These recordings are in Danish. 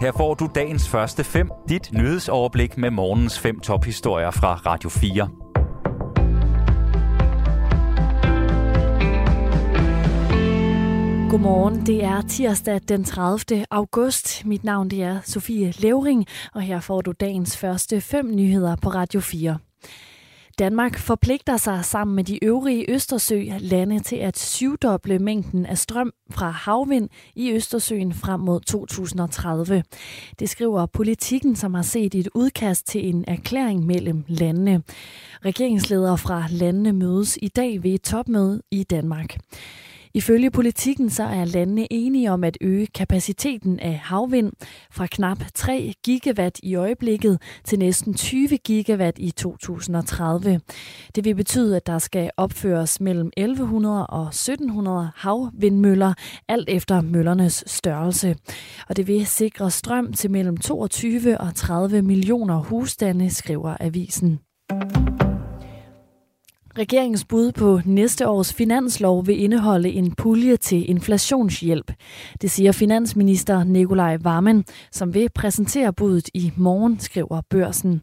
Her får du dagens første fem, dit nyhedsoverblik med morgens fem tophistorier fra Radio 4. Godmorgen, det er tirsdag den 30. august. Mit navn det er Sofie Levering, og her får du dagens første fem nyheder på Radio 4. Danmark forpligter sig sammen med de øvrige Østersø-lande til at syvdoble mængden af strøm fra havvind i Østersøen frem mod 2030. Det skriver politikken, som har set et udkast til en erklæring mellem landene. Regeringsledere fra landene mødes i dag ved et topmøde i Danmark. Ifølge politikken så er landene enige om at øge kapaciteten af havvind fra knap 3 gigawatt i øjeblikket til næsten 20 gigawatt i 2030. Det vil betyde, at der skal opføres mellem 1100 og 1700 havvindmøller, alt efter møllernes størrelse. Og det vil sikre strøm til mellem 22 og 30 millioner husstande, skriver avisen. Regeringens bud på næste års finanslov vil indeholde en pulje til inflationshjælp. Det siger finansminister Nikolaj Varmen, som vil præsentere budet i morgen, skriver børsen.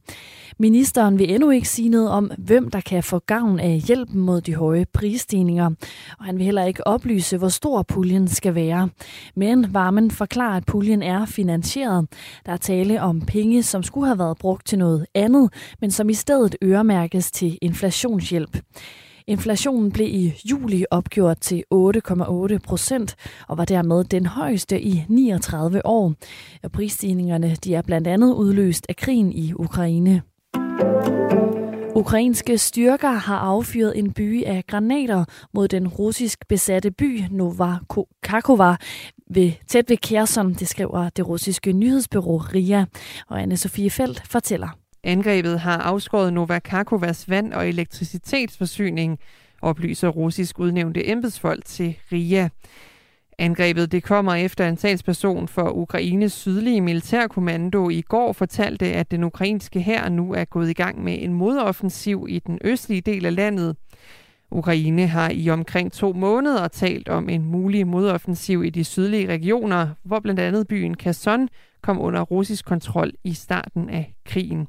Ministeren vil endnu ikke sige noget om, hvem der kan få gavn af hjælpen mod de høje prisstigninger, og han vil heller ikke oplyse, hvor stor puljen skal være. Men Varmen forklarer, at puljen er finansieret. Der er tale om penge, som skulle have været brugt til noget andet, men som i stedet øremærkes til inflationshjælp. Inflationen blev i juli opgjort til 8,8 procent og var dermed den højeste i 39 år. Og prisstigningerne de er blandt andet udløst af krigen i Ukraine. Ukrainske styrker har affyret en by af granater mod den russisk besatte by Novakakova ved, tæt ved Kherson, det skriver det russiske nyhedsbyrå RIA. Og Anne-Sophie Felt fortæller. Angrebet har afskåret Novakakovas vand- og elektricitetsforsyning, oplyser russisk udnævnte embedsfolk til RIA. Angrebet det kommer efter en talsperson for Ukraines sydlige militærkommando i går fortalte, at den ukrainske hær nu er gået i gang med en modoffensiv i den østlige del af landet. Ukraine har i omkring to måneder talt om en mulig modoffensiv i de sydlige regioner, hvor blandt andet byen Kherson kom under russisk kontrol i starten af krigen.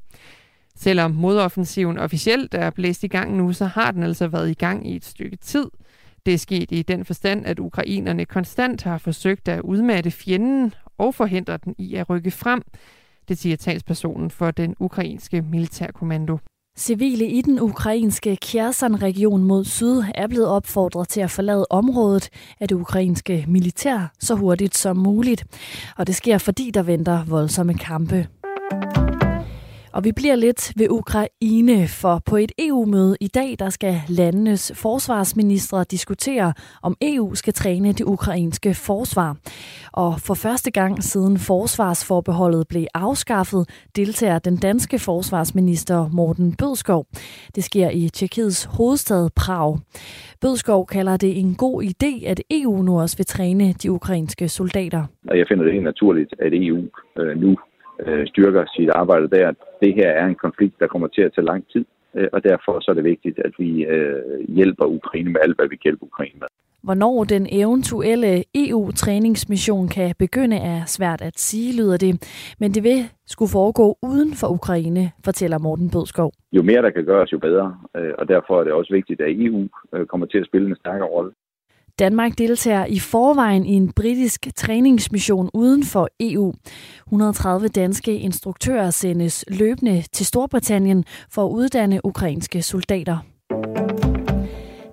Selvom modoffensiven officielt er blæst i gang nu, så har den altså været i gang i et stykke tid – det er sket i den forstand, at ukrainerne konstant har forsøgt at udmatte fjenden og forhindre den i at rykke frem. Det siger talspersonen for den ukrainske militærkommando. Civile i den ukrainske Kherson-region mod syd er blevet opfordret til at forlade området af det ukrainske militær så hurtigt som muligt. Og det sker, fordi der venter voldsomme kampe. Og vi bliver lidt ved Ukraine, for på et EU-møde i dag, der skal landenes forsvarsministre diskutere, om EU skal træne det ukrainske forsvar. Og for første gang siden forsvarsforbeholdet blev afskaffet, deltager den danske forsvarsminister Morten Bødskov. Det sker i Tjekkiets hovedstad Prag. Bødskov kalder det en god idé, at EU nu også vil træne de ukrainske soldater. Og jeg finder det helt naturligt, at EU øh, nu øh, styrker sit arbejde der. Det her er en konflikt, der kommer til at tage lang tid, øh, og derfor så er det vigtigt, at vi øh, hjælper Ukraine med alt, hvad vi kan hjælpe Ukraine med. Hvornår den eventuelle EU-træningsmission kan begynde er svært at sige, lyder det. Men det vil skulle foregå uden for Ukraine, fortæller Morten Bødskov. Jo mere der kan gøres, jo bedre. Øh, og derfor er det også vigtigt, at EU kommer til at spille en stærkere rolle. Danmark deltager i forvejen i en britisk træningsmission uden for EU. 130 danske instruktører sendes løbende til Storbritannien for at uddanne ukrainske soldater.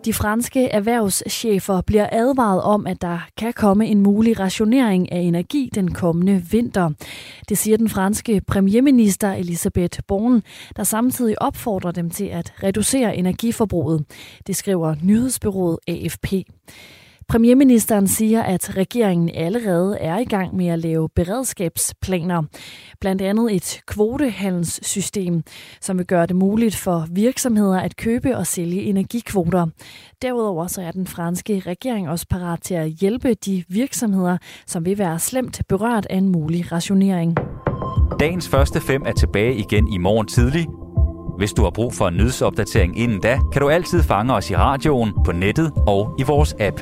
De franske erhvervschefer bliver advaret om, at der kan komme en mulig rationering af energi den kommende vinter. Det siger den franske premierminister Elisabeth Born, der samtidig opfordrer dem til at reducere energiforbruget. Det skriver nyhedsbyrået AFP. Premierministeren siger, at regeringen allerede er i gang med at lave beredskabsplaner. Blandt andet et kvotehandelssystem, som vil gøre det muligt for virksomheder at købe og sælge energikvoter. Derudover så er den franske regering også parat til at hjælpe de virksomheder, som vil være slemt berørt af en mulig rationering. Dagens første fem er tilbage igen i morgen tidlig. Hvis du har brug for en nyhedsopdatering inden da, kan du altid fange os i radioen, på nettet og i vores app.